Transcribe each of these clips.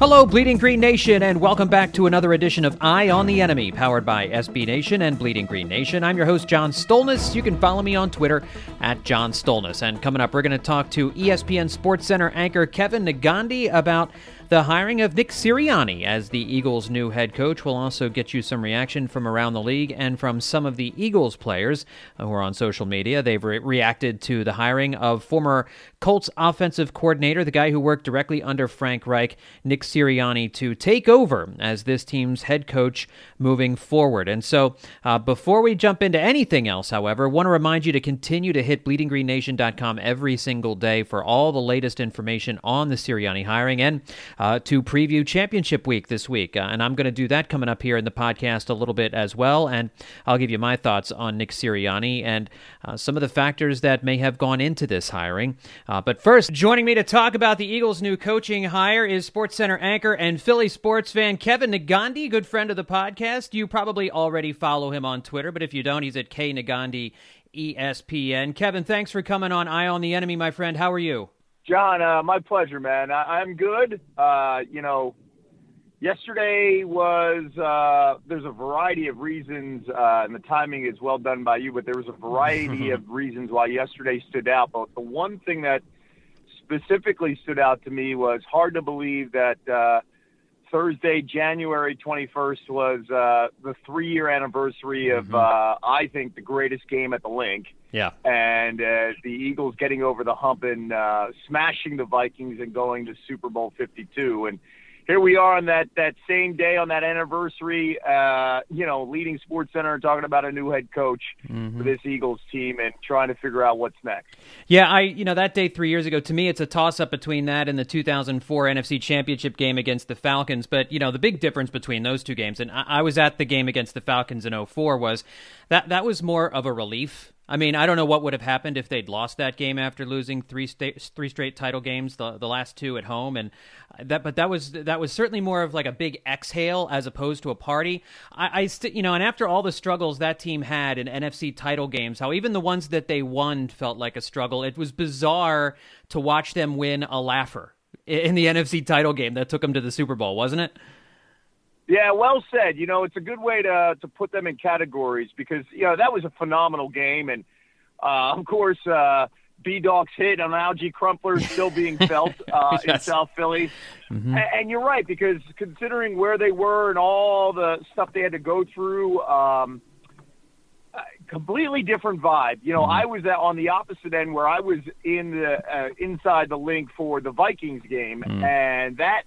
Hello, Bleeding Green Nation, and welcome back to another edition of Eye on the Enemy, powered by SB Nation and Bleeding Green Nation. I'm your host, John Stolnis. You can follow me on Twitter at John Stolnis. And coming up, we're going to talk to ESPN Sports Center anchor Kevin Negandhi about the hiring of Nick Sirianni as the Eagles' new head coach We'll also get you some reaction from around the league and from some of the Eagles players who are on social media. They've re- reacted to the hiring of former Colts offensive coordinator, the guy who worked directly under Frank Reich, Nick Sirianni, to take over as this team's head coach moving forward. And so, uh, before we jump into anything else, however, want to remind you to continue to hit bleedinggreennation.com every single day for all the latest information on the Sirianni hiring and uh, to preview championship week this week. Uh, and I'm going to do that coming up here in the podcast a little bit as well. And I'll give you my thoughts on Nick Sirianni and uh, some of the factors that may have gone into this hiring. Uh, but first, joining me to talk about the Eagles' new coaching hire is Sports Center anchor and Philly sports fan Kevin Negandhi, good friend of the podcast. You probably already follow him on Twitter, but if you don't, he's at K Negandhi ESPN. Kevin, thanks for coming on Eye on the Enemy, my friend. How are you? John, uh, my pleasure, man. I, am good. Uh, you know, yesterday was uh, there's a variety of reasons, uh, and the timing is well done by you. But there was a variety of reasons why yesterday stood out. But the one thing that specifically stood out to me was hard to believe that uh, Thursday, January 21st, was uh, the three-year anniversary of mm-hmm. I think the greatest game at the Linc. Yeah. And uh, the Eagles getting over the hump and uh, smashing the Vikings and going to Super Bowl 52. And here we are on that that same day on that anniversary. Uh, you know, leading Sports Center and talking about a new head coach mm-hmm. for this Eagles team and trying to figure out what's next. Yeah, I you know that day three years ago to me it's a toss up between that and the 2004 NFC Championship game against the Falcons. But you know the big difference between those two games, and I, I was at the game against the Falcons in 04 was that that was more of a relief I mean, I don't know what would have happened if they'd lost that game after losing three sta- three straight title games, the the last two at home, and that. But that was that was certainly more of like a big exhale as opposed to a party. I, I st- you know, and after all the struggles that team had in NFC title games, how even the ones that they won felt like a struggle. It was bizarre to watch them win a laugher in the NFC title game that took them to the Super Bowl, wasn't it? Yeah, well said. You know, it's a good way to to put them in categories because you know that was a phenomenal game, and uh, of course, uh, B Dog's hit on Alge Crumpler still being felt uh, yes. in South Philly. Mm-hmm. And, and, you're right because considering where they were and all the stuff they had to go through, um, completely different vibe. You know, mm-hmm. I was on the opposite end where I was in the uh, inside the Linc for the Vikings game, mm-hmm. and that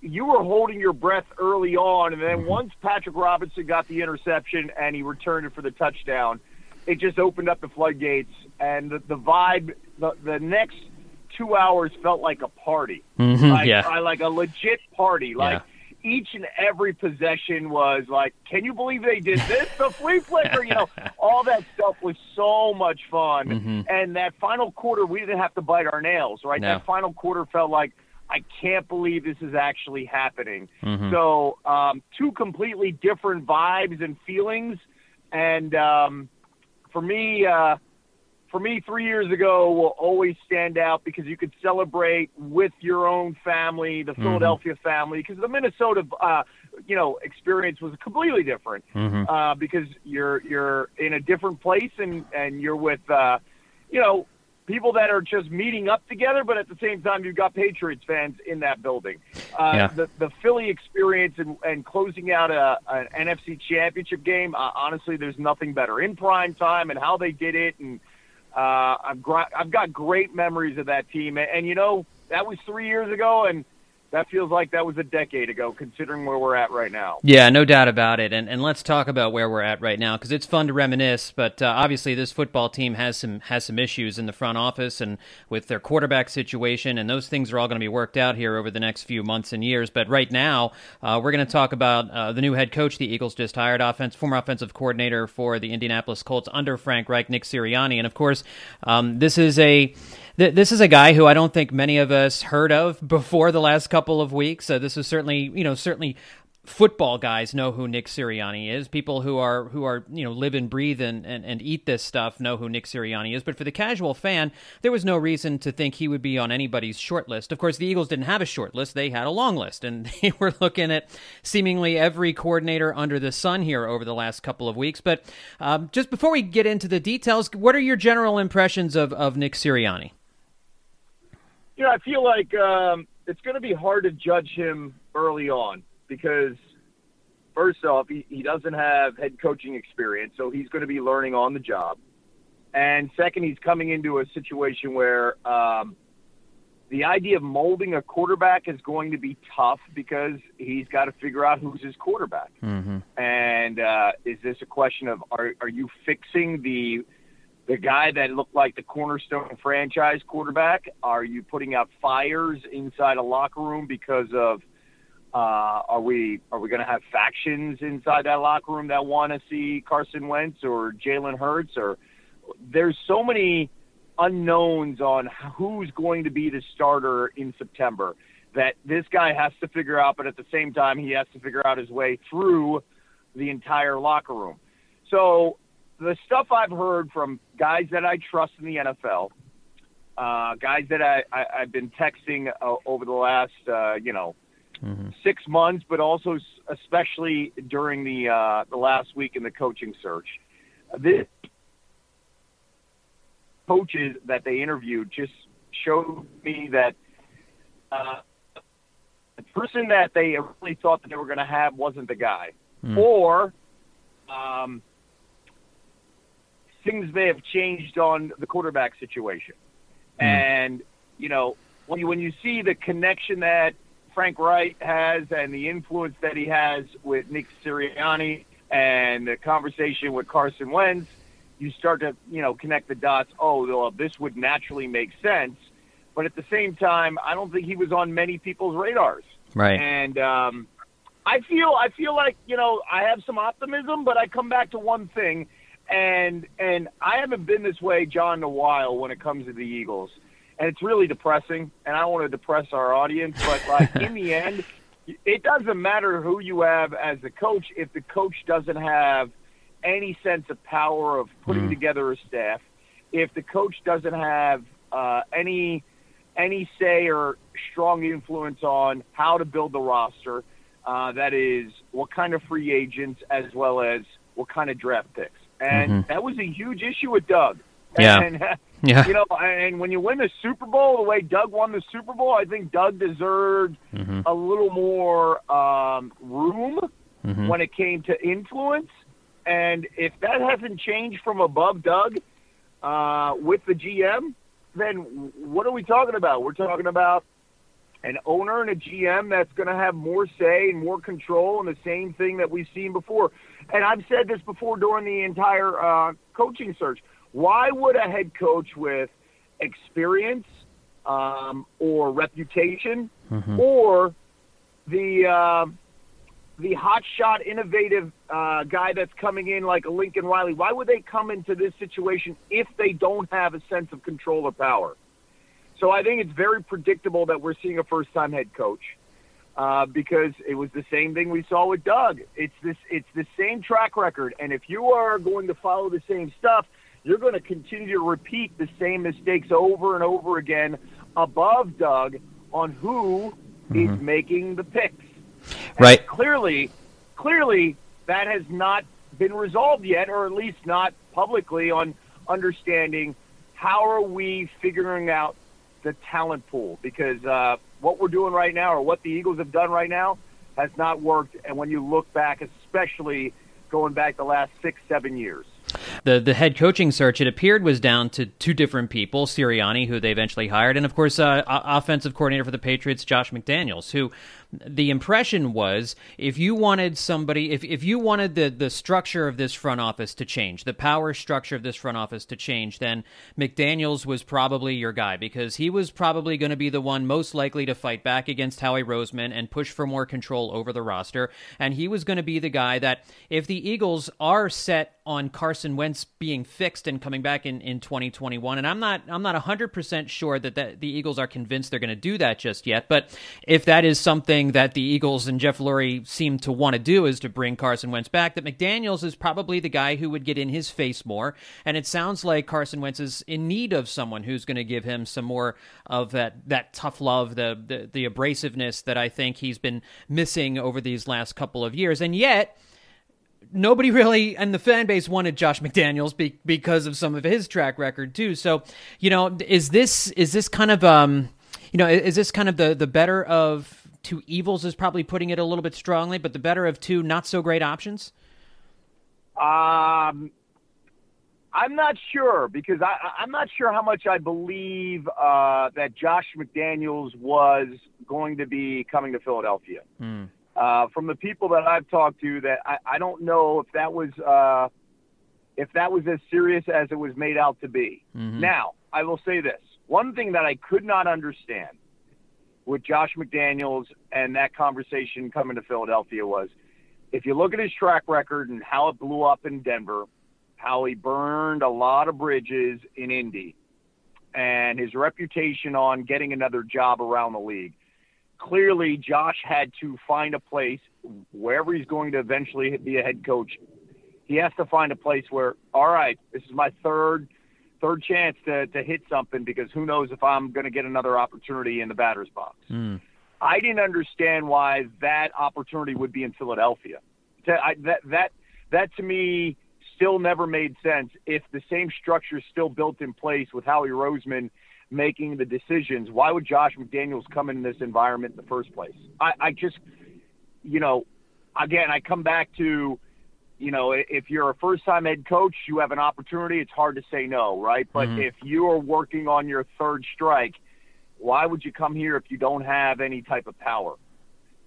you were holding your breath early on, and then mm-hmm. once Patrick Robinson got the interception and he returned it for the touchdown, it just opened up the floodgates, and the, the vibe, the, the next two hours felt like a party, mm-hmm, like, yeah. like a legit party, like. Yeah. Each and every possession was like, can you believe they did this? The flea flicker, you know, all that stuff was so much fun. Mm-hmm. And that final quarter, we didn't have to bite our nails, right? No. That final quarter felt like I can't believe this is actually happening. Mm-hmm. So, um, two completely different vibes and feelings. And um, for me, uh, for me, three years ago will always stand out because you could celebrate with your own family, the mm-hmm. Philadelphia family, because the Minnesota, uh, you know, experience was completely different mm-hmm. uh, because you're you're in a different place and and you're with, uh, you know, people that are just meeting up together, but at the same time, you've got Patriots fans in that building. Uh, yeah. the, the Philly experience and, and closing out a, an NFC championship game, uh, honestly, there's nothing better. In prime time and how they did it. And uh, I've, got, I've got great memories of that team. And, and, you know, that was three years ago, and that feels like that was a decade ago, considering where we're at right now. Yeah, no doubt about it. And and let's talk about where we're at right now because it's fun to reminisce. But uh, obviously, this football team has some has some issues in the front office and with their quarterback situation, and those things are all going to be worked out here over the next few months and years. But right now, uh, we're going to talk about uh, the new head coach the Eagles just hired, offense former offensive coordinator for the Indianapolis Colts under Frank Reich, Nick Sirianni, and of course, um, this is a th- this is a guy who I don't think many of us heard of before the last couple of weeks. This is certainly, you know, certainly football guys know who Nick Sirianni is. People who are who are you know live and breathe and, and, and eat this stuff know who Nick Sirianni is. But for the casual fan, there was no reason to think he would be on anybody's short list. Of course, the Eagles didn't have a short list; they had a long list, and they were looking at seemingly every coordinator under the sun here over the last couple of weeks. But um, just before we get into the details, what are your general impressions of of Nick Sirianni? You know, I feel like um, it's going to be hard to judge him early on because, first off, he, he doesn't have head coaching experience, so he's going to be learning on the job. And second, he's coming into a situation where um, the idea of molding a quarterback is going to be tough because he's got to figure out who's his quarterback. Mm-hmm. And uh, is this a question of are, are you fixing the the guy that looked like the cornerstone franchise quarterback? Are you putting out fires inside a locker room because of uh, are we are we going to have factions inside that locker room that want to see Carson Wentz or Jalen Hurts? Or there's so many unknowns on who's going to be the starter in September that this guy has to figure out. But at the same time, he has to figure out his way through the entire locker room. So the stuff I've heard from guys that I trust in the NFL, uh, guys that I, I, I've been texting uh, over the last, uh, you know, Mm-hmm. six months, but also especially during the uh, the last week in the coaching search. This coaches that they interviewed just showed me that uh, the person that they really thought that they were going to have wasn't the guy, Mm. or um, things may have changed on the quarterback situation. And you know when you when you see the connection that Frank Reich has and the influence that he has with Nick Sirianni and the conversation with Carson Wentz, you start to, you know, connect the dots. Oh, well, this would naturally make sense. But at the same time, I don't think he was on many people's radars. Right. And um, I feel I feel like you know I have some optimism, but I come back to one thing, and and I haven't been this way, John, in a while when it comes to the Eagles and it's really depressing. And I don't want to depress our audience, but like in the end, it doesn't matter who you have as the coach if the coach doesn't have any sense of power of putting Mm. together a staff. If the coach doesn't have uh, any any say or strong influence on how to build the roster, uh, that is what kind of free agents as well as what kind of draft picks. And Mhm. that was a huge issue with Doug. Yeah. And, Yeah. you know, and when you win the Super Bowl the way Doug won the Super Bowl, I think Doug deserved Mm-hmm. a little more um, room Mm-hmm. when it came to influence. And if that hasn't changed from above Doug uh, with the GM, then what are we talking about? We're talking about an owner and a GM that's going to have more say and more control and the same thing that we've seen before. And I've said this before during the entire uh, coaching search. Why would a head coach with experience um, or reputation Mhm. or the uh, the hotshot, innovative uh, guy that's coming in like a Lincoln Riley, why would they come into this situation if they don't have a sense of control or power? So I think it's very predictable that we're seeing a first-time head coach uh, because it was the same thing we saw with Doug. It's this, it's the same track record, and if you are going to follow the same stuff, you're going to continue to repeat the same mistakes over and over again above Doug on who is making the picks. And Right. Clearly, clearly that has not been resolved yet, or at least not publicly on understanding how are we figuring out the talent pool because uh, what we're doing right now, or what the Eagles have done right now, has not worked. And when you look back, especially going back the last six, seven years. the the head coaching search, it appeared was down to two different people: Sirianni, who they eventually hired, and of course, uh, offensive coordinator for the Patriots, Josh McDaniels, who the impression was if you wanted somebody if, if you wanted the, the structure of this front office to change the power structure of this front office to change then mcdaniels was probably your guy because he was probably going to be the one most likely to fight back against howie roseman and push for more control over the roster. And he was going to be the guy that if the eagles are set on Carson Wentz being fixed and coming back in, in 2021 and I'm not I'm not 100% sure that, that the Eagles are convinced they're going to do that just yet but if that is something that the Eagles and Jeff Lurie seem to want to do is to bring Carson Wentz back that McDaniels is probably the guy who would get in his face more and it sounds like Carson Wentz is in need of someone who's going to give him some more of that that tough love the, the the abrasiveness that I think he's been missing over these last couple of years and yet nobody really and the fan base wanted Josh McDaniels be, because of some of his track record too. So, you know, is this is this kind of um, you know, is this kind of the the better of two evils is probably putting it a little bit strongly, but the better of two not so great options? Um I'm not sure because I, I'm not sure how much I believe uh, that Josh McDaniels was going to be coming to Philadelphia. Mm uh, from the people that I've talked to, that I, I don't know if that was uh, if that was as serious as it was made out to be. Mm-hmm. Now, I will say this: one thing that I could not understand with Josh McDaniels and that conversation coming to Philadelphia was, if you look at his track record and how it blew up in Denver, how he burned a lot of bridges in Indy, and his reputation on getting another job around the league clearly Josh had to find a place wherever he's going to eventually be a head coach. He has to find a place where, all right, this is my third third chance to, to hit something because who knows if I'm going to get another opportunity in the batter's box. Mm. I didn't understand why that opportunity would be in Philadelphia. I, that that that to me still never made sense. If the same structure is still built in place with Howie Roseman making the decisions. Why would Josh McDaniels come in this environment in the first place? I, I just, you know, again, I come back to, you know, if you're a first time head coach, you have an opportunity. It's hard to say no, right? But mm-hmm. if you are working on your third strike, why would you come here if you don't have any type of power?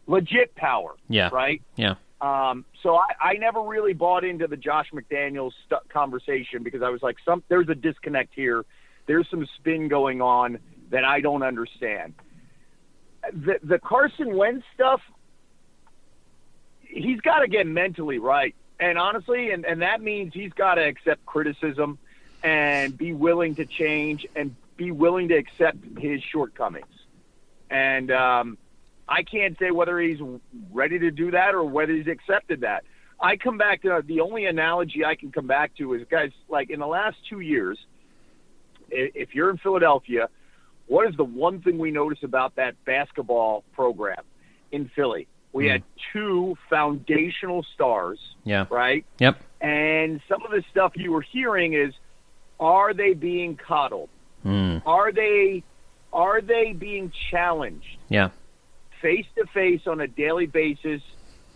Legit power. Yeah. Right? Yeah. Um, so I, I never really bought into the Josh McDaniels st- conversation because I was like, some there's a disconnect here there's some spin going on that I don't understand. The the Carson Wentz stuff, he's got to get mentally right. And honestly, and, and that means he's got to accept criticism and be willing to change and be willing to accept his shortcomings. And um, I can't say whether he's ready to do that or whether he's accepted that. I come back to the only analogy I can come back to is guys like in the last two years – if you're in Philadelphia, what is the one thing we notice about that basketball program in Philly? We mm. had two foundational stars. Yeah. Right? Yep. And some of the stuff you were hearing is are they being coddled? Mm. Are they are they being challenged? Yeah. Face to face on a daily basis,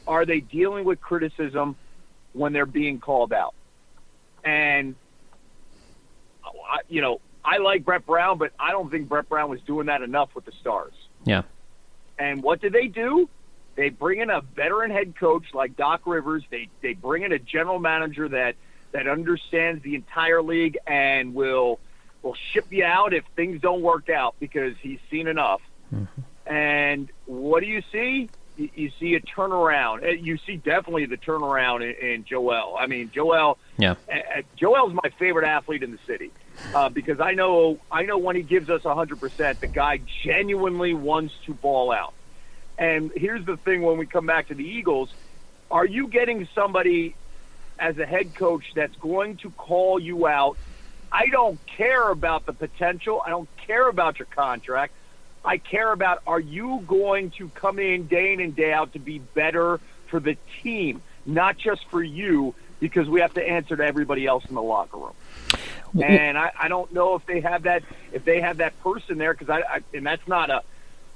are they dealing with criticism when they're being called out? And you know, I like Brett Brown, but I don't think Brett Brown was doing that enough with the Stars. Yeah. And what did they do? They bring in a veteran head coach like Doc Rivers. They they bring in a general manager that that understands the entire league and will will ship you out if things don't work out because he's seen enough. Mm-hmm. And what do you see? You, you see a turnaround. Uh, you see definitely the turnaround in, in Joel. I mean, Joel. Yeah. Uh, Joel's my favorite athlete in the city uh, because I know I know when he gives us 100%, the guy genuinely wants to ball out. And here's the thing: when we come back to the Eagles, are you getting somebody as a head coach that's going to call you out? I don't care about the potential. I don't care about your contract. I care about are you going to come in day in and day out to be better for the team, not just for you, because we have to answer to everybody else in the locker room and I, I don't know if they have that if they have that person there because I, I and that's not a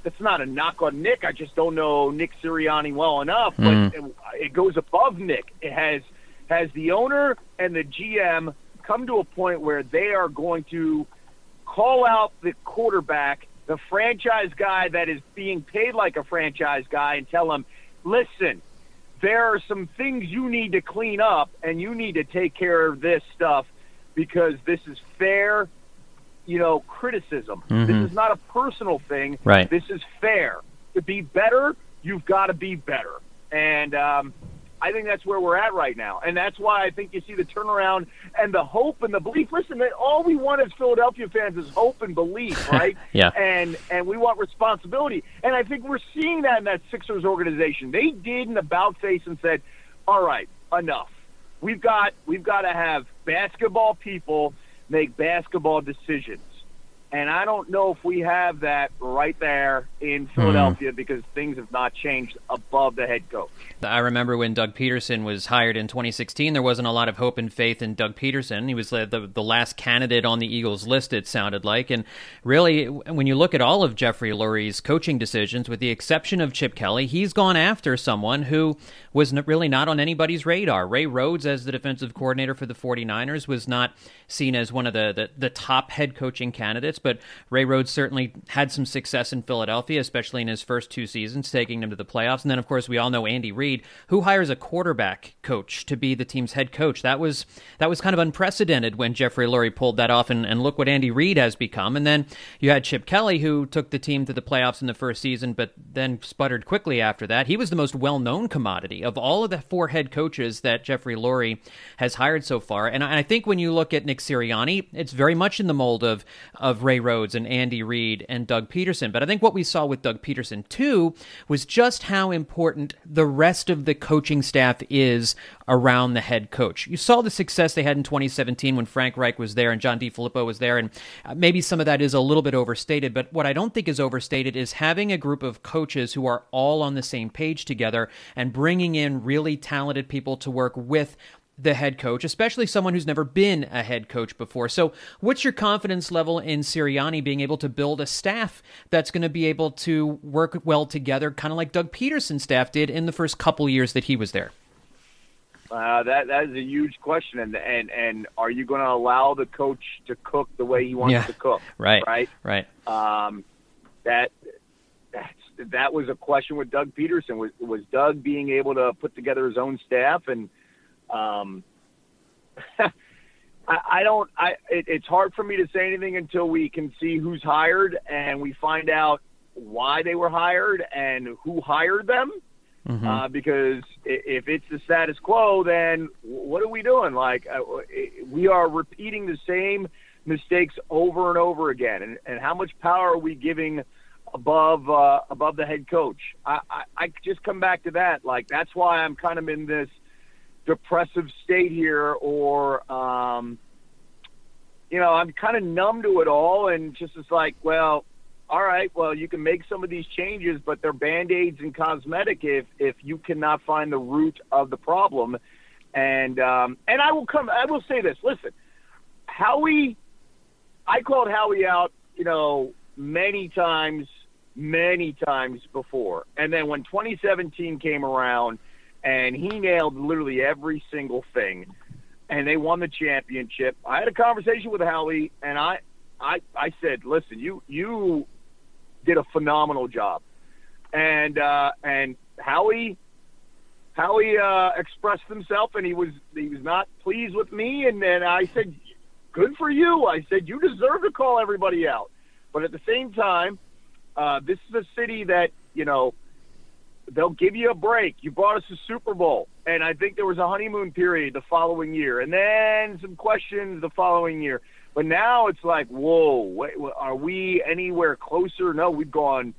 that's not a knock on Nick. I just don't know Nick Sirianni well enough, but mm. it, it goes above Nick. It has Has the owner and the GM come to a point where they are going to call out the quarterback, the franchise guy that is being paid like a franchise guy, and tell him, listen, there are some things you need to clean up and you need to take care of this stuff because this is fair, you know, criticism. Mm-hmm. This is not a personal thing. Right. This is fair. To be better, you've got to be better. And um, I think that's where we're at right now. And that's why I think you see the turnaround and the hope and the belief. Listen, man, all we want as Philadelphia fans is hope and belief, right? yeah. And and we want responsibility. And I think we're seeing that in that Sixers organization. They did an about face and said, "All right, enough. We've got we've got to have basketball people make basketball decisions." And I don't know if we have that right there in Philadelphia mm-hmm. because things have not changed above the head coach. I remember when Doug Pederson was hired in 2016, there wasn't a lot of hope and faith in Doug Pederson. He was the, the, the last candidate on the Eagles list, it sounded like. And really, when you look at all of Jeffrey Lurie's coaching decisions, with the exception of Chip Kelly, he's gone after someone who was really not on anybody's radar. Ray Rhodes, as the defensive coordinator for the 49ers, was not seen as one of the, the, the top head coaching candidates, but Ray Rhodes certainly had some success in Philadelphia, especially in his first two seasons, taking them to the playoffs. And then, of course, we all know Andy Reid, who hires a quarterback coach to be the team's head coach. That was that was kind of unprecedented when Jeffrey Lurie pulled that off, and, and look what Andy Reid has become. And then you had Chip Kelly, who took the team to the playoffs in the first season, but then sputtered quickly after that. He was the most well-known commodity of all of the four head coaches that Jeffrey Lurie has hired so far. And I think when you look at Nick Sirianni, it's very much in the mold of of Ray Rhodes and Andy Reid and Doug Pederson. But I think what we saw with Doug Pederson too was just how important the rest of the coaching staff is around the head coach. You saw the success they had in 2017 when Frank Reich was there and John DeFilippo was there, and uh, maybe some of that is a little bit overstated. But what I don't think is overstated is having a group of coaches who are all on the same page together and bringing in really talented people to work with the head coach, especially someone who's never been a head coach before. So, what's your confidence level in Sirianni being able to build a staff that's going to be able to work well together, kind of like Doug Pederson's staff did in the first couple years that he was there? Uh, that that is a huge question, and and and are you going to allow the coach to cook the way he wants yeah, to cook? Right, right, right. Um, that that was a question with Doug Pederson. Was was Doug being able to put together his own staff and um, I, I don't. I it, it's hard for me to say anything until we can see who's hired and we find out why they were hired and who hired them. Mm-hmm. Uh, because if it's the status quo, then what are we doing? Like uh, we are repeating the same mistakes over and over again. And, and how much power are we giving above uh, above the head coach? I, I, I just come back to that. Like that's why I'm kind of in this depressive state here or um you know i'm kind of numb to it all and just it's like well all right well you can make some of these changes but they're band-aids and cosmetic if if you cannot find the root of the problem. And um and i will come i will say this listen howie i called howie out you know many times many times before. And then when 2017 came around and he nailed literally every single thing. And they won the championship. I had a conversation with Howie, and I, I, I said, "Listen, you, you did a phenomenal job." And uh, and Howie, Howie uh, expressed himself, and he was he was not pleased with me. And then I said, "Good for you." I said, "You deserve to call everybody out." But at the same time, uh, this is a city that you know they'll give you a break. You brought us a Super Bowl, and I think there was a honeymoon period the following year, and then some questions the following year. But now it's like, whoa, wait, are we anywhere closer? No, we've gone,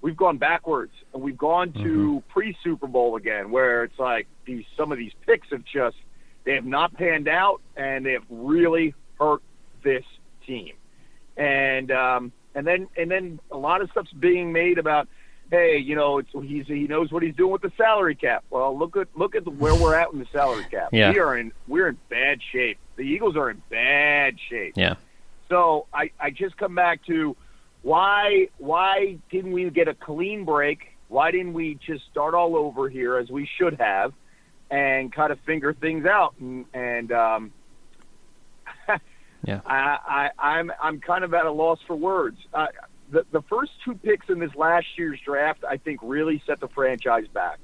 we've gone backwards, and we've gone to mm-hmm. pre Super Bowl again, where it's like these some of these picks have just they have not panned out, and they have really hurt this team. And um, and then and then a lot of stuff's being made about hey, you know, it's he's he knows what he's doing with the salary cap. Well, look at look at the, where we're at in the salary cap. Yeah. We are in we're in bad shape. The Eagles are in bad shape. Yeah. So I I just come back to why why didn't we get a clean break? Why didn't we just start all over here as we should have? and kind of figure things out. And, and um, yeah, I, I, I'm I'm kind of at a loss for words. Uh, the the first two picks in this last year's draft, I think, really set the franchise back.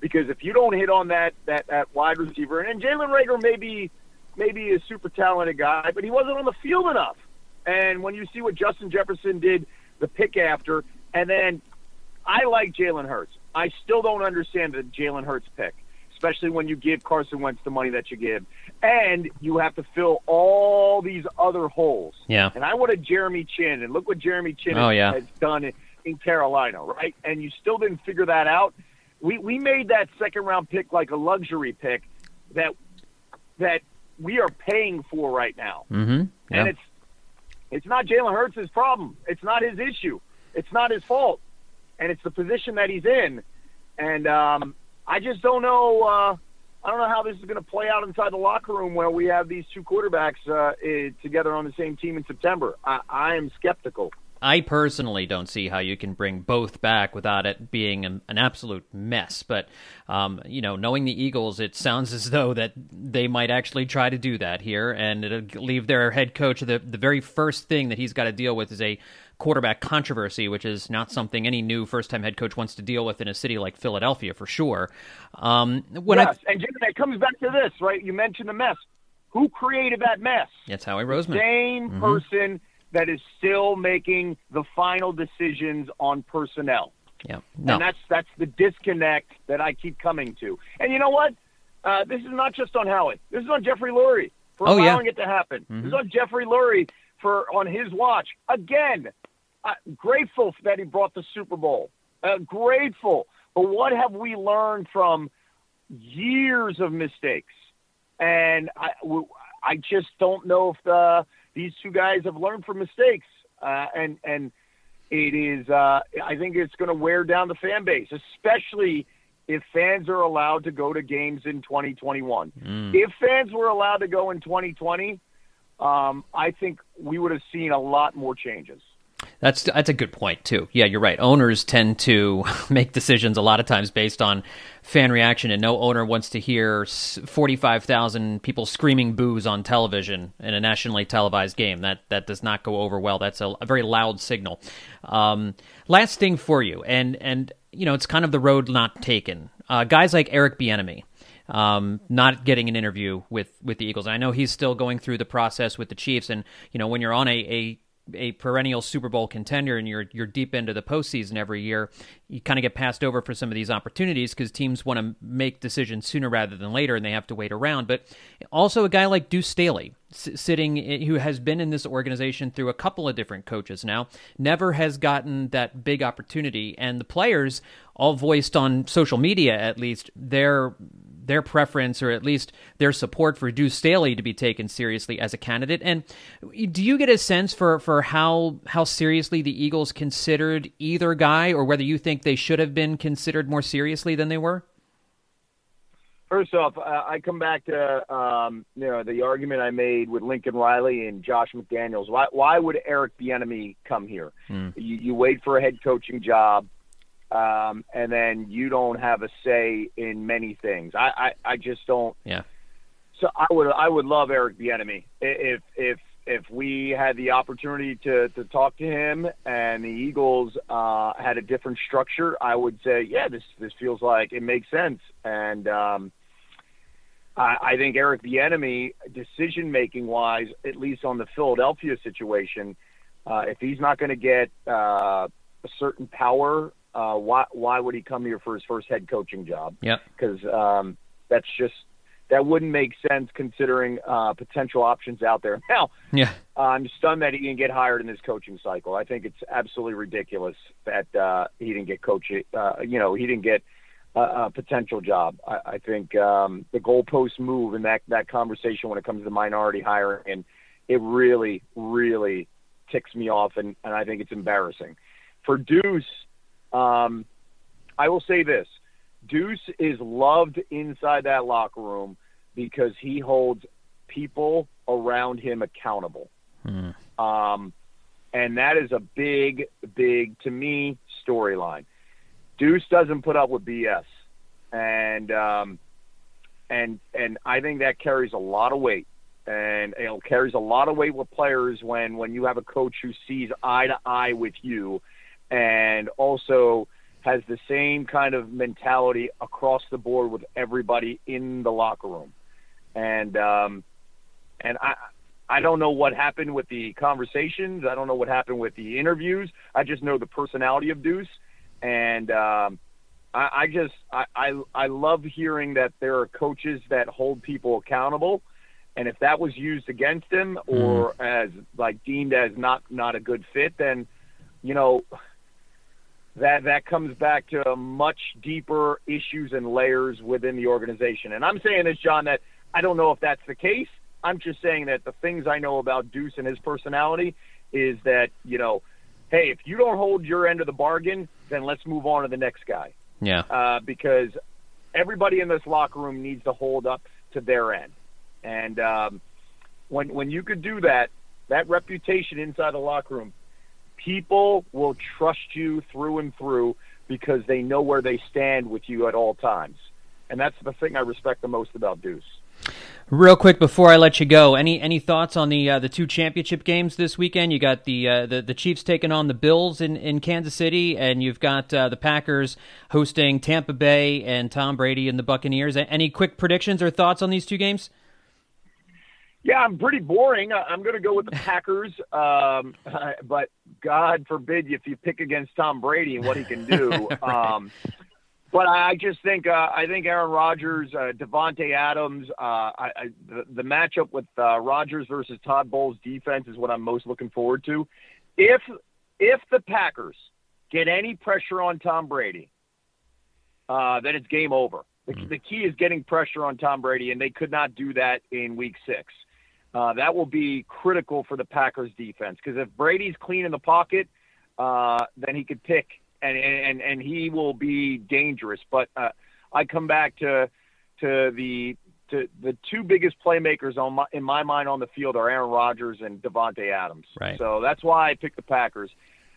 Because if you don't hit on that that, that wide receiver, and, and Jalen Reagor may be maybe a super talented guy, but he wasn't on the field enough. And when you see what Justin Jefferson did the pick after, and then I like Jalen Hurts. I still don't understand the Jalen Hurts pick, especially when you give Carson Wentz the money that you give, and you have to fill all these other holes. Yeah. And I wanted Jeremy Chinn, and look what Jeremy Chinn oh, has, yeah. has done in, in Carolina, right? And you still didn't figure that out. We we made that second round pick like a luxury pick that that we are paying for right now, mm-hmm. yeah. and it's it's not Jalen Hurts' problem. It's not his issue. It's not his fault, and it's the position that he's in. And um, I just don't know. Uh, I don't know how this is going to play out inside the locker room where we have these two quarterbacks uh, together on the same team in September. I, I am skeptical. I personally don't see how you can bring both back without it being an, an absolute mess. But um, you know, knowing the Eagles, it sounds as though that they might actually try to do that here, and it'll leave their head coach the the very first thing that he's got to deal with is a quarterback controversy, which is not something any new first time head coach wants to deal with in a city like Philadelphia for sure. Um, when yes, I, and Jimmy, it comes back to this, right? You mentioned the mess. Who created that mess? It's Howie Roseman. Same Mhm. person that is still making the final decisions on personnel. yeah, no, And that's that's the disconnect that I keep coming to. And you know what? Uh, this is not just on Howie. This is on Jeffrey Lurie for Oh, yeah. allowing it to happen. Mhm. This is on Jeffrey Lurie for on his watch. Again, uh, grateful that he brought the Super Bowl. Uh, grateful. But what have we learned from years of mistakes? And I, I just don't know if the, these two guys have learned from mistakes. Uh, and and it is uh, I think it's going to wear down the fan base, especially if fans are allowed to go to games in 2021. Mm. If fans were allowed to go in 2020, um, I think we would have seen a lot more changes. That's that's a good point too. Yeah, you're right. Owners tend to make decisions a lot of times based on fan reaction, and no owner wants to hear forty-five thousand people screaming boos on television in a nationally televised game. That that does not go over well. That's a, a very loud signal. Um, last thing for you, and and you know it's kind of the road not taken. Uh, guys like Eric Bieniemy um, not getting an interview with with the Eagles. I know he's still going through the process with the Chiefs, and you know when you're on a, a a perennial Super Bowl contender and you're you're deep into the postseason every year, you kind of get passed over for some of these opportunities because teams want to make decisions sooner rather than later, and they have to wait around. But also a guy like Deuce Staley, sitting eh, who has been in this organization through a couple of different coaches now, never has gotten that big opportunity, and the players all voiced on social media at least their their preference or at least their support for Deuce Staley to be taken seriously as a candidate. And do you get a sense for, for how how seriously the Eagles considered either guy, or whether you think they should have been considered more seriously than they were? First off, uh, I come back to um, you know the argument I made with Lincoln Riley and Josh McDaniels. Why why would Eric Bieniemy come here? Hmm. You, you wait for a head coaching job, um, and then you don't have a say in many things. I, I, I just don't. Yeah. So I would I would love Eric Bieniemy if if if we had the opportunity to to talk to him and the Eagles uh, had a different structure. I would say yeah, this this feels like it makes sense and. Um, I, I think Eric Bieniemy, decision making wise, at least on the Philadelphia situation, uh, if he's not going to get uh, a certain power, uh, why why would he come here for his first head coaching job? Yep. Because um, that's just that wouldn't make sense considering uh, potential options out there. Now, Yeah. I'm stunned that he didn't get hired in this coaching cycle. I think it's absolutely ridiculous that uh, he didn't get coaching. Uh, you know, he didn't get a, a potential job. I, I think um, the goalpost move and that that conversation when it comes to minority hiring, and it really, really ticks me off, and, and I think it's embarrassing. For Deuce, um, I will say this: Deuce is loved inside that locker room because he holds people around him accountable. Hmm. Um, and that is a big, big, to me, storyline. Deuce doesn't put up with BS. And um, and and I think that carries a lot of weight, and it carries a lot of weight with players when when you have a coach who sees eye to eye with you, and also has the same kind of mentality across the board with everybody in the locker room, and um, and I. I don't know what happened with the conversations. I don't know what happened with the interviews. I just know the personality of Deuce, and um, I, I just I, I I love hearing that there are coaches that hold people accountable, and if that was used against him or mm. as like deemed as not not a good fit, then you know that that comes back to much deeper issues and layers within the organization. And I'm saying this, John, that I don't know if that's the case. I'm just saying that the things I know about Deuce and his personality is that you know, hey, if you don't hold your end of the bargain, then let's move on to the next guy. Yeah. Uh, because everybody in this locker room needs to hold up to their end, and um, when when you could do that, that reputation inside the locker room, people will trust you through and through because they know where they stand with you at all times, and that's the thing I respect the most about Deuce. Real quick before I let you go, any any thoughts on the uh, the two championship games this weekend? You got the uh, the, the Chiefs taking on the Bills in, in Kansas City, and you've got uh, the Packers hosting Tampa Bay and Tom Brady and the Buccaneers. Any quick predictions or thoughts on these two games? Yeah, I'm pretty boring. I'm going to go with the Packers, um, but God forbid if you pick against Tom Brady and what he can do. right. um, but I just think uh, I think Aaron Rodgers, uh, Davante Adams, uh, I, I, the, the matchup with uh, Rodgers versus Todd Bowles defense is what I'm most looking forward to. If if the Packers get any pressure on Tom Brady, uh, then it's game over. The, mm. the key is getting pressure on Tom Brady, and they could not do that in Week Six. Uh, that will be critical for the Packers defense because if Brady's clean in the pocket, uh, then he could pick and and and he will be dangerous. But uh, I come back to to the to the two biggest playmakers on my, in my mind on the field are Aaron Rodgers and Davante Adams. Right. So that's why I picked the Packers.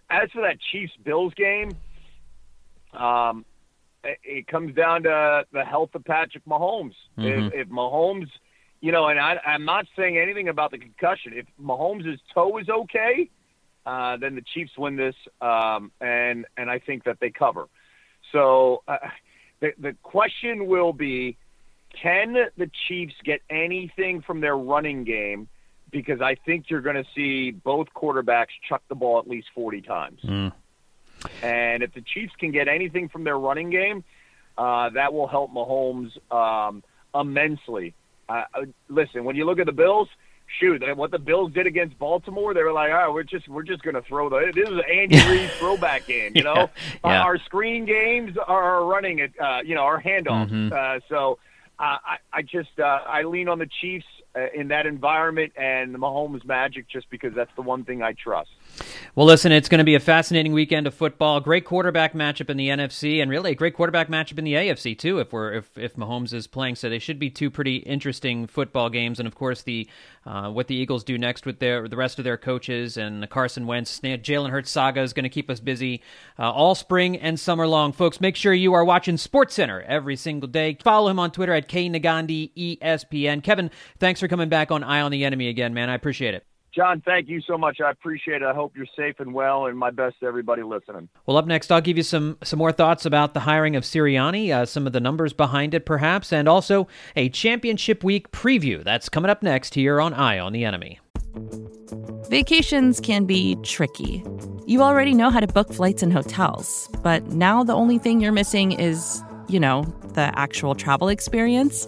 As for that Chiefs Bills game, um, it, it comes down to the health of Patrick Mahomes. Mm-hmm. If, if Mahomes, you know, and I, I'm not saying anything about the concussion. If Mahomes' toe is okay, uh, then the Chiefs win this, um, and and I think that they cover. So uh, the the question will be, can the Chiefs get anything from their running game? Because I think you're going to see both quarterbacks chuck the ball at least 40 times. Mm. And if the Chiefs can get anything from their running game, uh, that will help Mahomes um, immensely. Uh, listen, when you look at the Bills, shoot, what the Bills did against Baltimore, they were like, oh, we're just we're just going to throw the this is an Andy Reid throwback game, you know. yeah, yeah. Uh, our screen games are running it, uh, you know, our handoffs. Mm-hmm. Uh, so uh, I I just uh, I lean on the Chiefs uh, in that environment and the Mahomes magic just because that's the one thing I trust. Well, listen, it's going to be a fascinating weekend of football. Great quarterback matchup in the NFC, and really a great quarterback matchup in the AFC too. If we're if if Mahomes is playing, so they should be two pretty interesting football games. And of course, the uh, what the Eagles do next with their the rest of their coaches and the Carson Wentz, Jalen Hurts saga is going to keep us busy uh, all spring and summer long, folks. Make sure you are watching Sports Center every single day. Follow him on Twitter at K Negandhi ESPN. Kevin, thanks for coming back on Eye on the Enemy again, man. I appreciate it. John, thank you so much. I appreciate it. I hope you're safe and well, and my best to everybody listening. Well, up next, I'll give you some some more thoughts about the hiring of Sirianni, uh, some of the numbers behind it, perhaps, and also a championship week preview. That's coming up next here on Eye on the Enemy. Vacations can be tricky. You already know how to book flights and hotels, but now the only thing you're missing is, you know, the actual travel experience.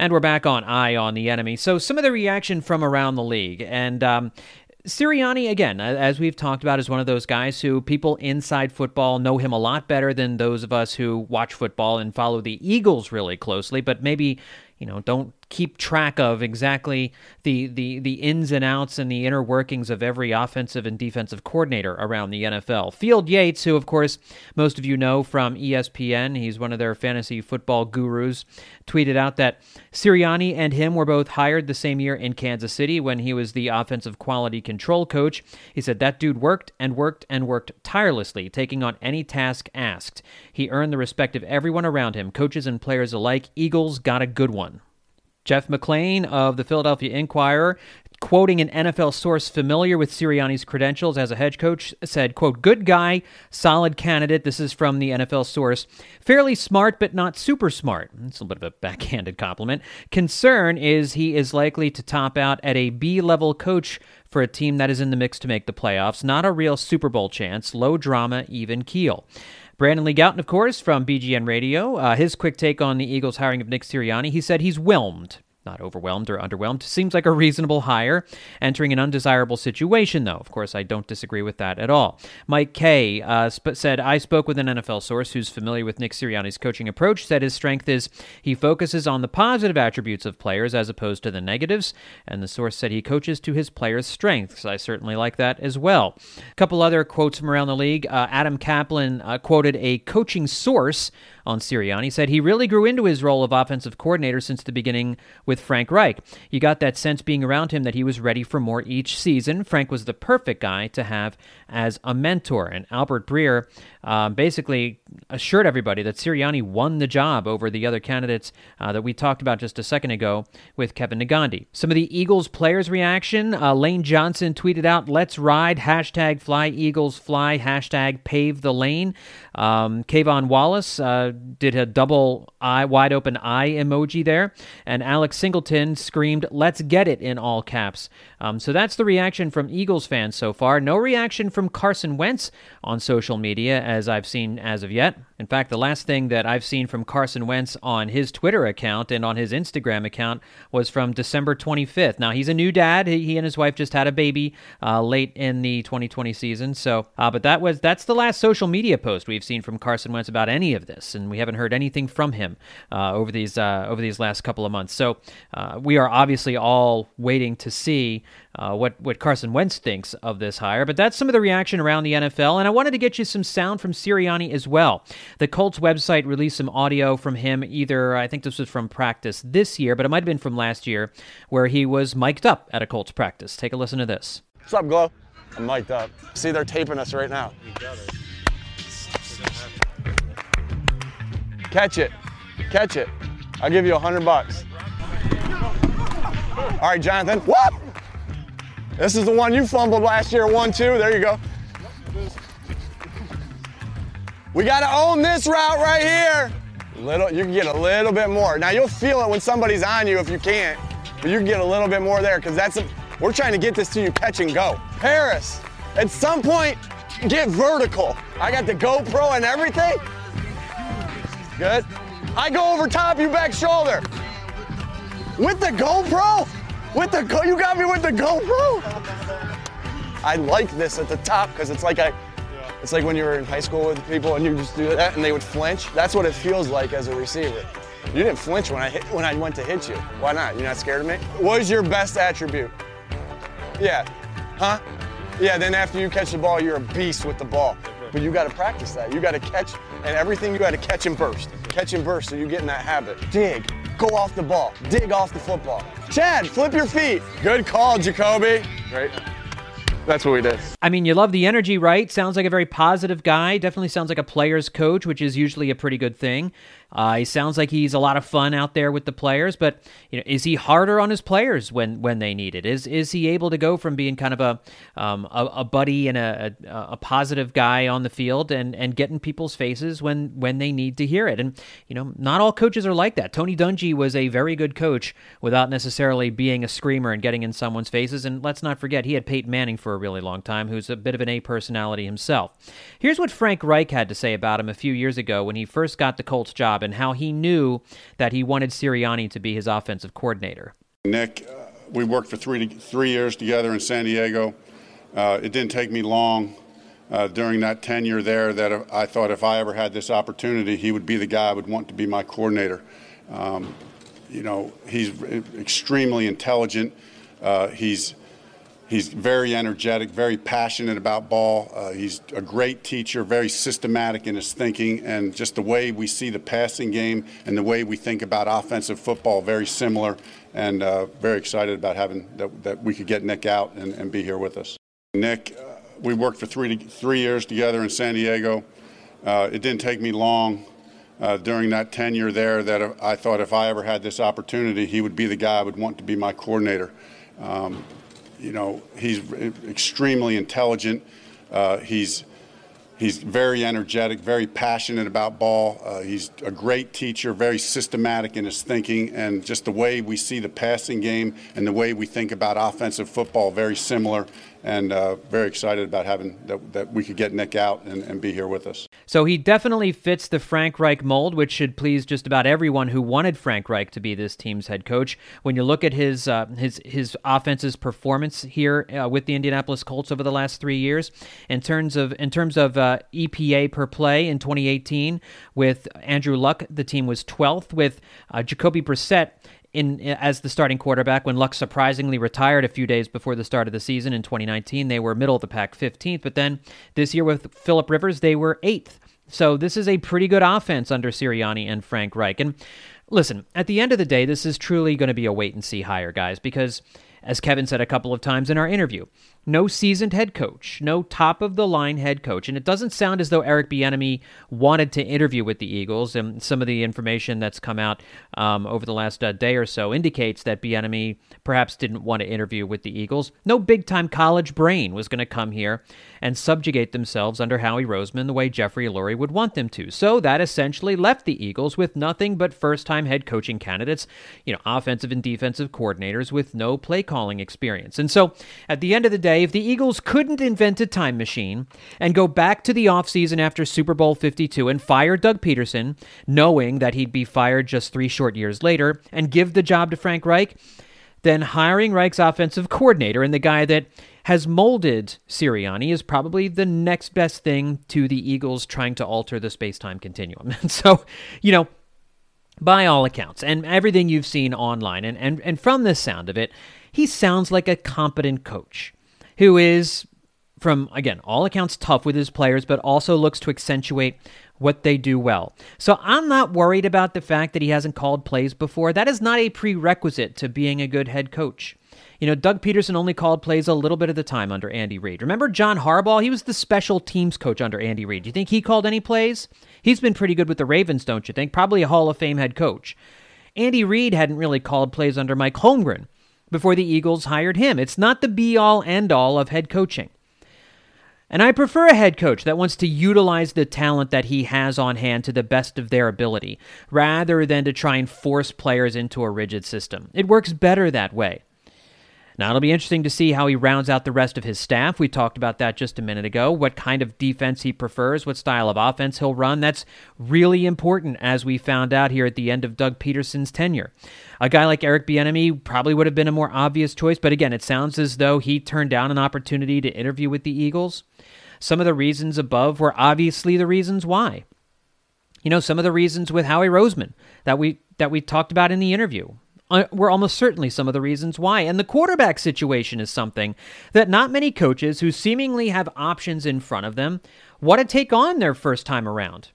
And we're back on Eye on the Enemy. So, some of the reaction from around the league. And um, Sirianni, again, as we've talked about, is one of those guys who people inside football know him a lot better than those of us who watch football and follow the Eagles really closely, but maybe, you know, don't keep track of exactly the, the the ins and outs and the inner workings of every offensive and defensive coordinator around the NFL. Field Yates, who of course most of you know from ESPN, he's one of their fantasy football gurus, tweeted out that Sirianni and him were both hired the same year in Kansas City when he was the offensive quality control coach. He said that dude worked and worked and worked tirelessly, taking on any task asked. He earned the respect of everyone around him, coaches and players alike. Eagles got a good one. Jeff McLane of the Philadelphia Inquirer, quoting an NFL source familiar with Sirianni's credentials as a head coach, said, quote, good guy, solid candidate. This is from the NFL source. Fairly smart, but not super smart. It's a little bit of a backhanded compliment. Concern is he is likely to top out at a B level coach for a team that is in the mix to make the playoffs. Not a real Super Bowl chance. Low drama, even keel. Brandon Lee Gowton, of course, from BGN Radio, uh, his quick take on the Eagles' hiring of Nick Sirianni. He said he's whelmed not overwhelmed or underwhelmed. Seems like a reasonable hire. Entering an undesirable situation, though. Of course, I don't disagree with that at all. Mike Kaye uh, sp- said, I spoke with an NFL source who's familiar with Nick Sirianni's coaching approach, said his strength is he focuses on the positive attributes of players as opposed to the negatives. And the source said he coaches to his players' strengths. I certainly like that as well. A couple other quotes from around the league. Uh, Adam Kaplan uh, quoted a coaching source on Sirianni, said he really grew into his role of offensive coordinator since the beginning with Frank Reich. You got that sense being around him that he was ready for more each season. Frank was the perfect guy to have as a mentor. And Albert Breer um, basically assured everybody that Sirianni won the job over the other candidates uh, that we talked about just a second ago with Kevin Negandhi. Some of the Eagles players' reaction uh, Lane Johnson tweeted out, Let's ride, hashtag fly Eagles fly, hashtag pave the lane. Um, K'Von Wallace uh, did a double eye, wide open eye emoji there. And Alex Singleton screamed, Let's get it in all caps. Um, so that's the reaction from Eagles fans so far. No reaction from Carson Wentz on social media, as I've seen as of yet. In fact, the last thing that I've seen from Carson Wentz on his Twitter account and on his Instagram account was from December 25th. Now, he's a new dad. He and his wife just had a baby uh, late in the 2020 season. So, uh, but that was that's the last social media post we've seen from Carson Wentz about any of this, and we haven't heard anything from him uh, over these uh, over these last couple of months. So, uh, we are obviously all waiting to see uh, what what Carson Wentz thinks of this hire. But that's some of the reaction around the NFL, and I wanted to get you some sound from Sirianni as well. The Colts website released some audio from him. Either I think this was from practice this year, but it might have been from last year, where he was mic'd up at a Colts practice. Take a listen to this. What's up, Glow? I'm mic'd up. See, they're taping us right now. Catch it. Catch it. I'll give you a hundred bucks. All right, Jonathan. What? This is the one you fumbled last year, one, two. There you go. We got to own this route right here. Little, you can get a little bit more. Now you'll feel it when somebody's on you if you can't, but you can get a little bit more there because that's a, we're trying to get this to you catch and go. Parris, at some point, get vertical. I got the GoPro and everything. Good. I go over top, you back shoulder. With the GoPro? With the Go, you got me with the GoPro. I like this at the top because it's like I, it's like when you were in high school with people and you just do that and they would flinch. That's what it feels like as a receiver. You didn't flinch when I hit, when I went to hit you. Why not? You're not scared of me? What is your best attribute? Yeah. Huh? Yeah, then after you catch the ball, you're a beast with the ball. But you got to practice that. You got to catch, and everything you got to catch and burst. Catch and burst so you get in that habit. Dig. Go off the ball. Dig off the football. Chad, flip your feet. Good call, Jacoby. Right? That's what we did. I mean, you love the energy, right? Sounds like a very positive guy. Definitely sounds like a player's coach, which is usually a pretty good thing. Uh, he sounds like he's a lot of fun out there with the players, but you know, is he harder on his players when when they need it? Is is he able to go from being kind of a um, a, a, buddy and a, a, a positive guy on the field and and get in people's faces when when they need to hear it? And you know, not all coaches are like that. Tony Dungy was a very good coach without necessarily being a screamer and getting in someone's faces. And let's not forget, he had Peyton Manning for a really long time, who's a bit of an A personality himself. Here's what Frank Reich had to say about him a few years ago when he first got the Colts job job and how he knew that he wanted Sirianni to be his offensive coordinator. Nick, uh, we worked for three, three years together in San Diego. Uh, it didn't take me long uh, during that tenure there that I thought if I ever had this opportunity, he would be the guy I would want to be my coordinator. Um, you know, he's extremely intelligent. Uh, he's He's very energetic, very passionate about ball. Uh, he's a great teacher, very systematic in his thinking, and just the way we see the passing game and the way we think about offensive football, very similar. And uh, very excited about having that, that, we could get Nick out and, and be here with us. Nick, uh, we worked for three three years together in San Diego. Uh, it didn't take me long. Uh, during that tenure there, that I thought if I ever had this opportunity, he would be the guy I would want to be my coordinator. Um, you know, he's extremely intelligent. Uh, he's he's very energetic, very passionate about ball. Uh, he's a great teacher, very systematic in his thinking, and just the way we see the passing game and the way we think about offensive football, very similar. And uh, very excited about having that, that we could get Nick out and, and be here with us. So he definitely fits the Frank Reich mold, which should please just about everyone who wanted Frank Reich to be this team's head coach. When you look at his uh, his his offense's performance here uh, with the Indianapolis Colts over the last three years, in terms of in terms of uh, EPA per play in 2018, with Andrew Luck, the team was 12th. With uh, Jacoby Brissett in as the starting quarterback when Luck surprisingly retired a few days before the start of the season in 2019. They were middle of the pack 15th, but then this year with Philip Rivers, they were 8th. So this is a pretty good offense under Sirianni and Frank Reich. And listen, at the end of the day, this is truly going to be a wait and see hire, guys, because as Kevin said a couple of times in our interview, no seasoned head coach, no top of the line head coach. And it doesn't sound as though Eric Bieniemy wanted to interview with the Eagles. And some of the information that's come out um, over the last uh, day or so indicates that Bieniemy perhaps didn't want to interview with the Eagles. No big time college brain was going to come here and subjugate themselves under Howie Roseman the way Jeffrey Lurie would want them to. So that essentially left the Eagles with nothing but first time head coaching candidates, you know, offensive and defensive coordinators with no play calling experience. And so at the end of the day, if the Eagles couldn't invent a time machine and go back to the offseason after Super Bowl 52 and fire Doug Pederson, knowing that he'd be fired just three short years later, and give the job to Frank Reich, then hiring Reich's offensive coordinator and the guy that has molded Sirianni is probably the next best thing to the Eagles trying to alter the space time continuum. And so, you know, by all accounts, and everything you've seen online, and, and, and from the sound of it, he sounds like a competent coach who is, from again, all accounts, tough with his players, but also looks to accentuate what they do well. So I'm not worried about the fact that he hasn't called plays before. That is not a prerequisite to being a good head coach. You know, Doug Pederson only called plays a little bit of the time under Andy Reid. Remember John Harbaugh? He was the special teams coach under Andy Reid. Do you think he called any plays? He's been pretty good with the Ravens, don't you think? Probably a Hall of Fame head coach. Andy Reid hadn't really called plays under Mike Holmgren before the Eagles hired him. It's not the be all end all of head coaching. And I prefer a head coach that wants to utilize the talent that he has on hand to the best of their ability, rather than to try and force players into a rigid system. It works better that way. Now, it'll be interesting to see how he rounds out the rest of his staff. We talked about that just a minute ago. What kind of defense he prefers, what style of offense he'll run. That's really important, as we found out here at the end of Doug Pederson's tenure. A guy like Eric Bieniemy probably would have been a more obvious choice, but again, it sounds as though he turned down an opportunity to interview with the Eagles. Some of the reasons above were obviously the reasons why. You know, some of the reasons with Howie Roseman that we that we talked about in the interview Uh, were almost certainly some of the reasons why. And the quarterback situation is something that not many coaches who seemingly have options in front of them want to take on their first time around.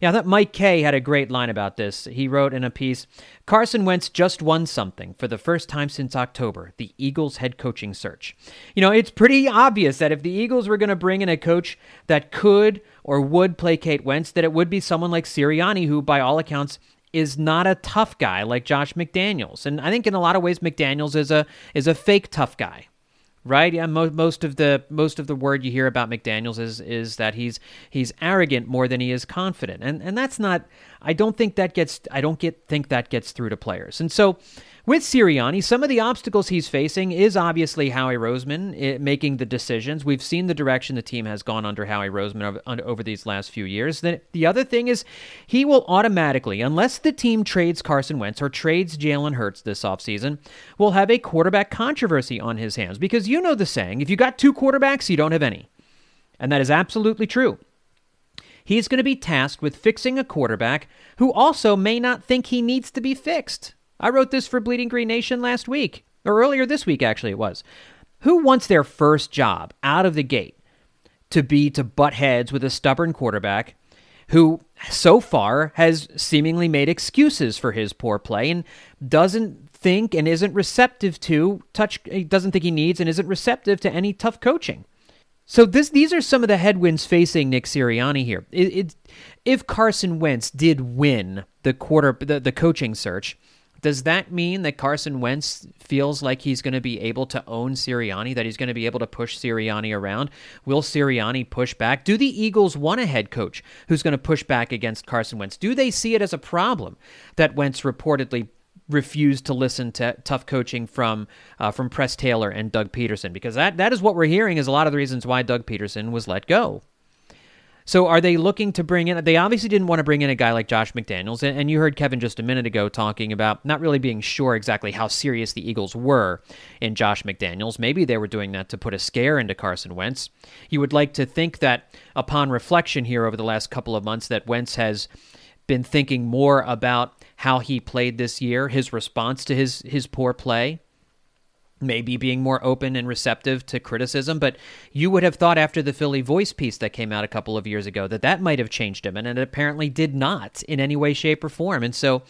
Yeah, I thought Mike Kaye had a great line about this. He wrote in a piece Carson Wentz just won something for the first time since October the Eagles head coaching search. You know, it's pretty obvious that if the Eagles were going to bring in a coach that could or would placate Wentz, that it would be someone like Sirianni, who, by all accounts, is not a tough guy like Josh McDaniels. And I think in a lot of ways McDaniels is a is a fake tough guy. Right? Yeah, mo- most of the most of the word you hear about McDaniels is is that he's he's arrogant more than he is confident. And and that's not I don't think that gets I don't get think that gets through to players. And so with Sirianni, some of the obstacles he's facing is obviously Howie Roseman eh, making the decisions. We've seen the direction the team has gone under Howie Roseman over, these last few years. The, the other thing is he will automatically, unless the team trades Carson Wentz or trades Jalen Hurts this offseason, will have a quarterback controversy on his hands. Because you know the saying, if you got two quarterbacks, you don't have any. And that is absolutely true. He's going to be tasked with fixing a quarterback who also may not think he needs to be fixed. I wrote this for Bleeding Green Nation last week, or earlier this week, actually, it was. Who wants their first job out of the gate to be to butt heads with a stubborn quarterback who so far has seemingly made excuses for his poor play and doesn't think and isn't receptive to touch doesn't think he needs and isn't receptive to any tough coaching. So this these are some of the headwinds facing Nick Sirianni here. It, it, if Carson Wentz did win the quarter the, the coaching search, does that mean that Carson Wentz feels like he's going to be able to own Sirianni, that he's going to be able to push Sirianni around? Will Sirianni push back? Do the Eagles want a head coach who's going to push back against Carson Wentz? Do they see it as a problem that Wentz reportedly refused to listen to tough coaching from uh, from Press Taylor and Doug Pederson? Because that, that is what we're hearing is a lot of the reasons why Doug Pederson was let go. So are they looking to bring in? They obviously didn't want to bring in a guy like Josh McDaniels, and, you heard Kevin just a minute ago talking about not really being sure exactly how serious the Eagles were in Josh McDaniels. Maybe they were doing that to put a scare into Carson Wentz. You would like to think that upon reflection here over the last couple of months, that Wentz has been thinking more about how he played this year, his response to his his poor play maybe being more open and receptive to criticism but you would have thought after the philly voice piece that came out a couple of years ago that that might have changed him and it apparently did not in any way shape or form. And so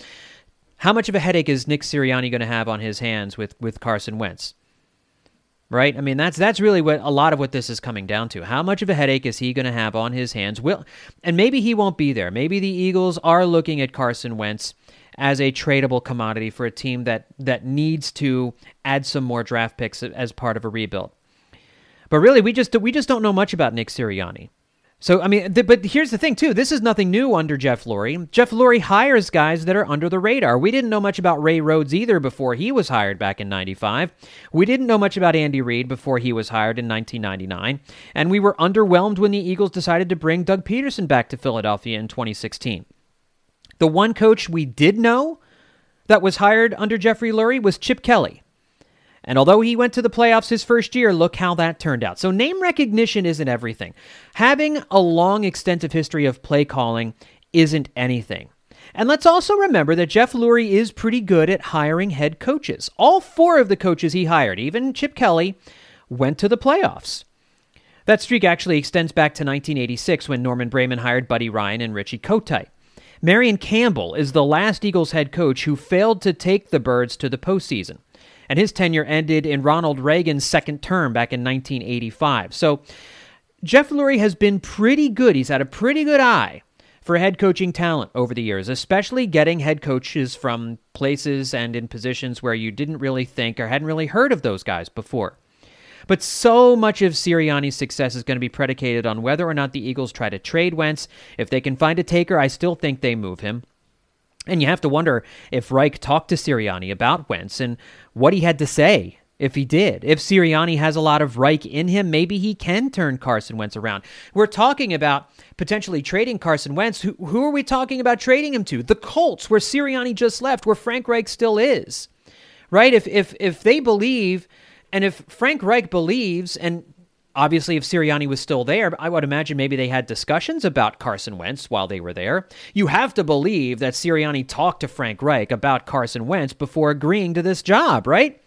how much of a headache is nick sirianni going to have on his hands with with carson wentz? Right? I mean that's that's really what a lot of what this is coming down to. How much of a headache is he going to have on his hands? Will and maybe he won't be there. Maybe the eagles are looking at carson wentz as a tradable commodity for a team that that needs to add some more draft picks as part of a rebuild. But really, we just we just don't know much about Nick Sirianni. So I mean, th- but here's the thing too. This is nothing new under Jeff Lurie. Jeff Lurie hires guys that are under the radar. We didn't know much about Ray Rhodes either before he was hired back in '95. We didn't know much about Andy Reid before he was hired in 1999, and we were underwhelmed when the Eagles decided to bring Doug Pederson back to Philadelphia in 2016. The one coach we did know that was hired under Jeffrey Lurie was Chip Kelly. And although he went to the playoffs his first year, look how that turned out. So name recognition isn't everything. Having a long, extensive history of play calling isn't anything. And let's also remember that Jeff Lurie is pretty good at hiring head coaches. All four of the coaches he hired, even Chip Kelly, went to the playoffs. That streak actually extends back to 1986 when Norman Braman hired Buddy Ryan and Richie Kotite. Marion Campbell is the last Eagles head coach who failed to take the Birds to the postseason. And his tenure ended in Ronald Reagan's second term back in 1985. So Jeff Lurie has been pretty good. He's had a pretty good eye for head coaching talent over the years, especially getting head coaches from places and in positions where you didn't really think or hadn't really heard of those guys before. But so much of Sirianni's success is going to be predicated on whether or not the Eagles try to trade Wentz. If they can find a taker, I still think they move him. And you have to wonder if Reich talked to Sirianni about Wentz and what he had to say if he did. If Sirianni has a lot of Reich in him, maybe he can turn Carson Wentz around. We're talking about potentially trading Carson Wentz. Who, who are we talking about trading him to? The Colts, where Sirianni just left, where Frank Reich still is. Right? If if if they believe and if Frank Reich believes and Obviously, if Sirianni was still there, I would imagine maybe they had discussions about Carson Wentz while they were there. You have to believe that Sirianni talked to Frank Reich about Carson Wentz before agreeing to this job, right?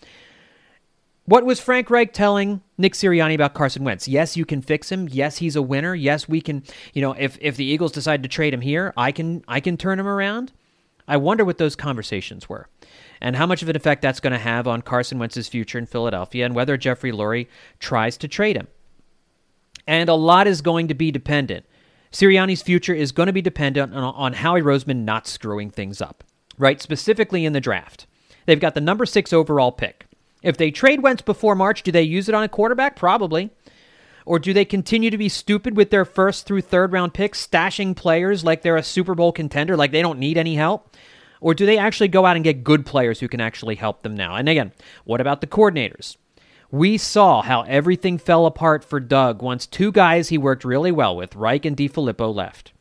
What was Frank Reich telling Nick Sirianni about Carson Wentz? Yes, you can fix him. Yes, he's a winner. Yes, we can, you know, if if the Eagles decide to trade him here, I can I can turn him around. I wonder what those conversations were and how much of an effect that's going to have on Carson Wentz's future in Philadelphia and whether Jeffrey Lurie tries to trade him. And a lot is going to be dependent. Sirianni's future is going to be dependent on, on Howie Roseman not screwing things up, right? Specifically in the draft. They've got the number six overall pick. If they trade Wentz before March, do they use it on a quarterback? Probably. Or do they continue to be stupid with their first through third round picks, stashing players like they're a Super Bowl contender, like they don't need any help? Or do they actually go out and get good players who can actually help them now? And again, what about the coordinators? We saw how everything fell apart for Doug once two guys he worked really well with, Reich and DeFilippo, left.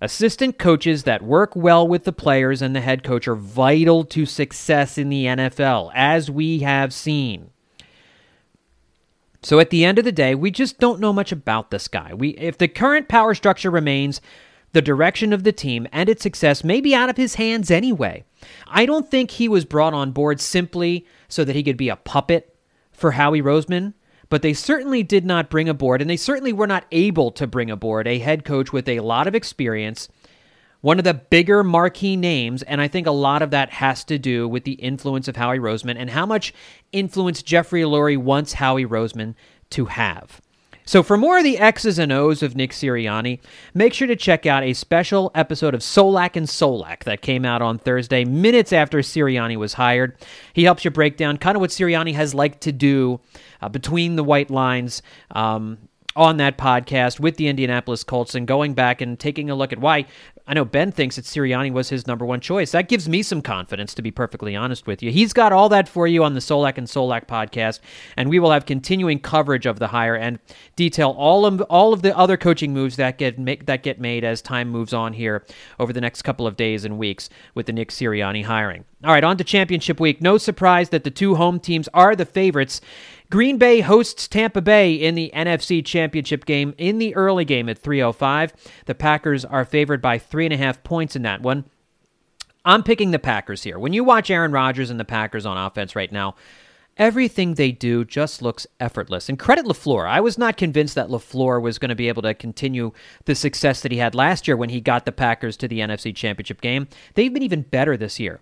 Assistant coaches that work well with the players and the head coach are vital to success in the NFL, as we have seen. So at the end of the day, we just don't know much about this guy. We if the current power structure remains, the direction of the team and its success may be out of his hands anyway. I don't think he was brought on board simply so that he could be a puppet for Howie Roseman but they certainly did not bring aboard, and they certainly were not able to bring aboard a head coach with a lot of experience, one of the bigger marquee names, and I think a lot of that has to do with the influence of Howie Roseman and how much influence Jeffrey Lurie wants Howie Roseman to have. So, for more of the X's and O's of Nick Sirianni, make sure to check out a special episode of Solak and Solak that came out on Thursday, minutes after Sirianni was hired. He helps you break down kind of what Sirianni has liked to do uh, between the white lines. Um, on that podcast with the Indianapolis Colts and going back and taking a look at why I know Ben thinks that Sirianni was his number one choice. That gives me some confidence, to be perfectly honest with you. He's got all that for you on the Solak and Solak podcast, and we will have continuing coverage of the hire and detail all of all of the other coaching moves that get make, that get made as time moves on here over the next couple of days and weeks with the Nick Sirianni hiring. All right, on to championship week. No surprise that the two home teams are the favorites. Green Bay hosts Tampa Bay in the NFC Championship game in the early game at 3:05. The Packers are favored by three and a half points in that one. I'm picking the Packers here. When you watch Aaron Rodgers and the Packers on offense right now, everything they do just looks effortless. And credit LaFleur. I was not convinced that LaFleur was going to be able to continue the success that he had last year when he got the Packers to the NFC Championship game. They've been even better this year.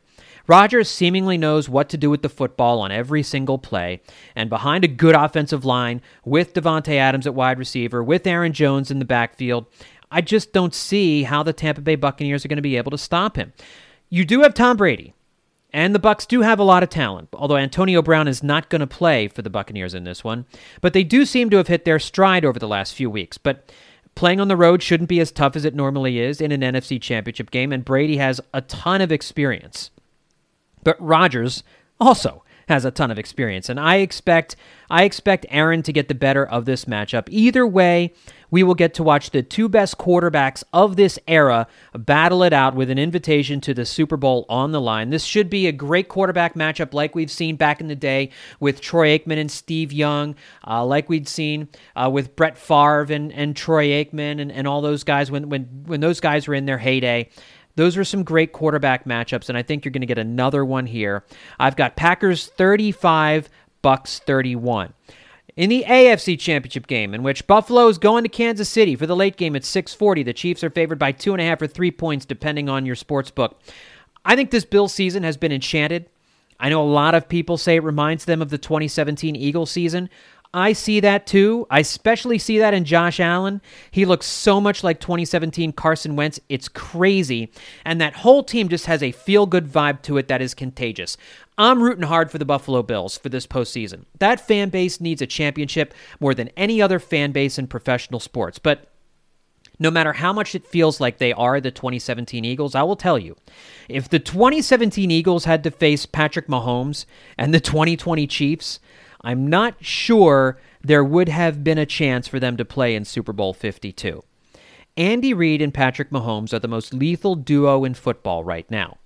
Rodgers seemingly knows what to do with the football on every single play, and behind a good offensive line with Davante Adams at wide receiver, with Aaron Jones in the backfield, I just don't see how the Tampa Bay Buccaneers are going to be able to stop him. You do have Tom Brady, and the Bucs do have a lot of talent, although Antonio Brown is not going to play for the Buccaneers in this one. But they do seem to have hit their stride over the last few weeks. But playing on the road shouldn't be as tough as it normally is in an NFC championship game, and Brady has a ton of experience. But Rodgers also has a ton of experience, and I expect I expect Aaron to get the better of this matchup. Either way, we will get to watch the two best quarterbacks of this era battle it out with an invitation to the Super Bowl on the line. This should be a great quarterback matchup, like we've seen back in the day with Troy Aikman and Steve Young, uh, like we'd seen uh, with Brett Favre and, and Troy Aikman and, and all those guys when, when when those guys were in their heyday. Those are some great quarterback matchups, and I think you're going to get another one here. I've got Packers 35, Bucs 31. In the AFC Championship game, in which Buffalo is going to Kansas City for the late game at 640, the Chiefs are favored by two and a half or three points, depending on your sports book. I think this Bill season has been enchanted. I know a lot of people say it reminds them of the 2017 Eagles season. I see that too. I especially see that in Josh Allen. He looks so much like 2017 Carson Wentz. It's crazy. And that whole team just has a feel good vibe to it that is contagious. I'm rooting hard for the Buffalo Bills for this postseason. That fan base needs a championship more than any other fan base in professional sports. But no matter how much it feels like they are the 2017 Eagles, I will tell you, if the 2017 Eagles had to face Patrick Mahomes and the 2020 Chiefs, I'm not sure there would have been a chance for them to play in Super Bowl 52. Andy Reid and Patrick Mahomes are the most lethal duo in football right now.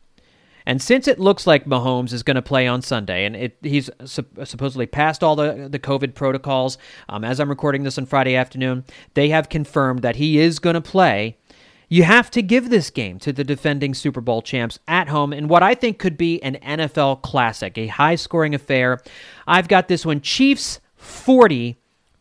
And since it looks like Mahomes is going to play on Sunday, and it, he's su- supposedly passed all the, the COVID protocols, um, as I'm recording this on Friday afternoon, they have confirmed that he is going to play. You have to give this game to the defending Super Bowl champs at home in what I think could be an NFL classic, a high scoring affair. I've got this one Chiefs 40,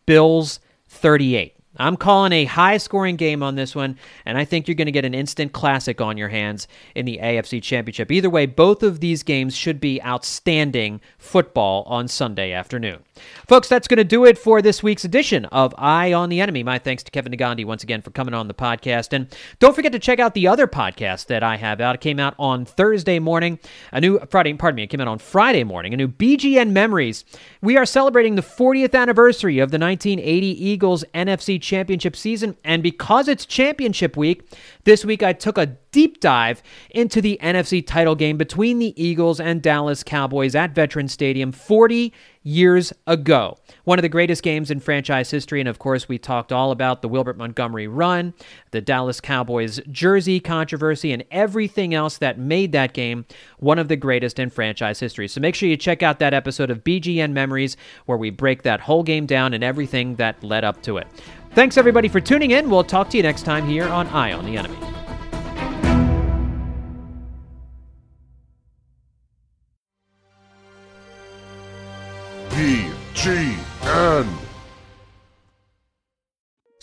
Bills 38. I'm calling a high scoring game on this one, and I think you're going to get an instant classic on your hands in the AFC Championship. Either way, both of these games should be outstanding football on Sunday afternoon. Folks, that's going to do it for this week's edition of Eye on the Enemy. My thanks to Kevin Negandhi once again for coming on the podcast. And don't forget to check out the other podcast that I have out. It came out on Thursday morning, a new Friday, pardon me, it came out on Friday morning, a new BGN Memories. We are celebrating the 40th anniversary of the 1980 Eagles NFC Championship season. And because it's championship week, this week I took a deep dive into the NFC title game between the Eagles and Dallas Cowboys at Veterans Stadium 40 years ago. One of the greatest games in franchise history. And of course, we talked all about the Wilbert Montgomery run, the Dallas Cowboys jersey controversy, and everything else that made that game one of the greatest in franchise history. So make sure you check out that episode of BGN Memories where we break that whole game down and everything that led up to it. Thanks everybody for tuning in. We'll talk to you next time here on Eye on the Enemy.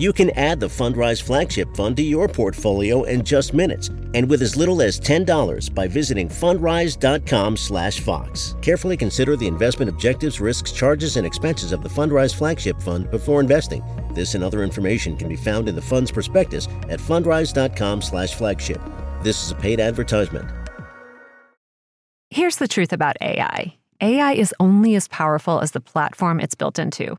You can add the Fundrise Flagship Fund to your portfolio in just minutes and with as little as $10 by visiting fundrise.com/fox. Carefully consider the investment objectives, risks, charges and expenses of the Fundrise Flagship Fund before investing. This and other information can be found in the fund's prospectus at fundrise.com/flagship. This is a paid advertisement. Here's the truth about AI. AI is only as powerful as the platform it's built into.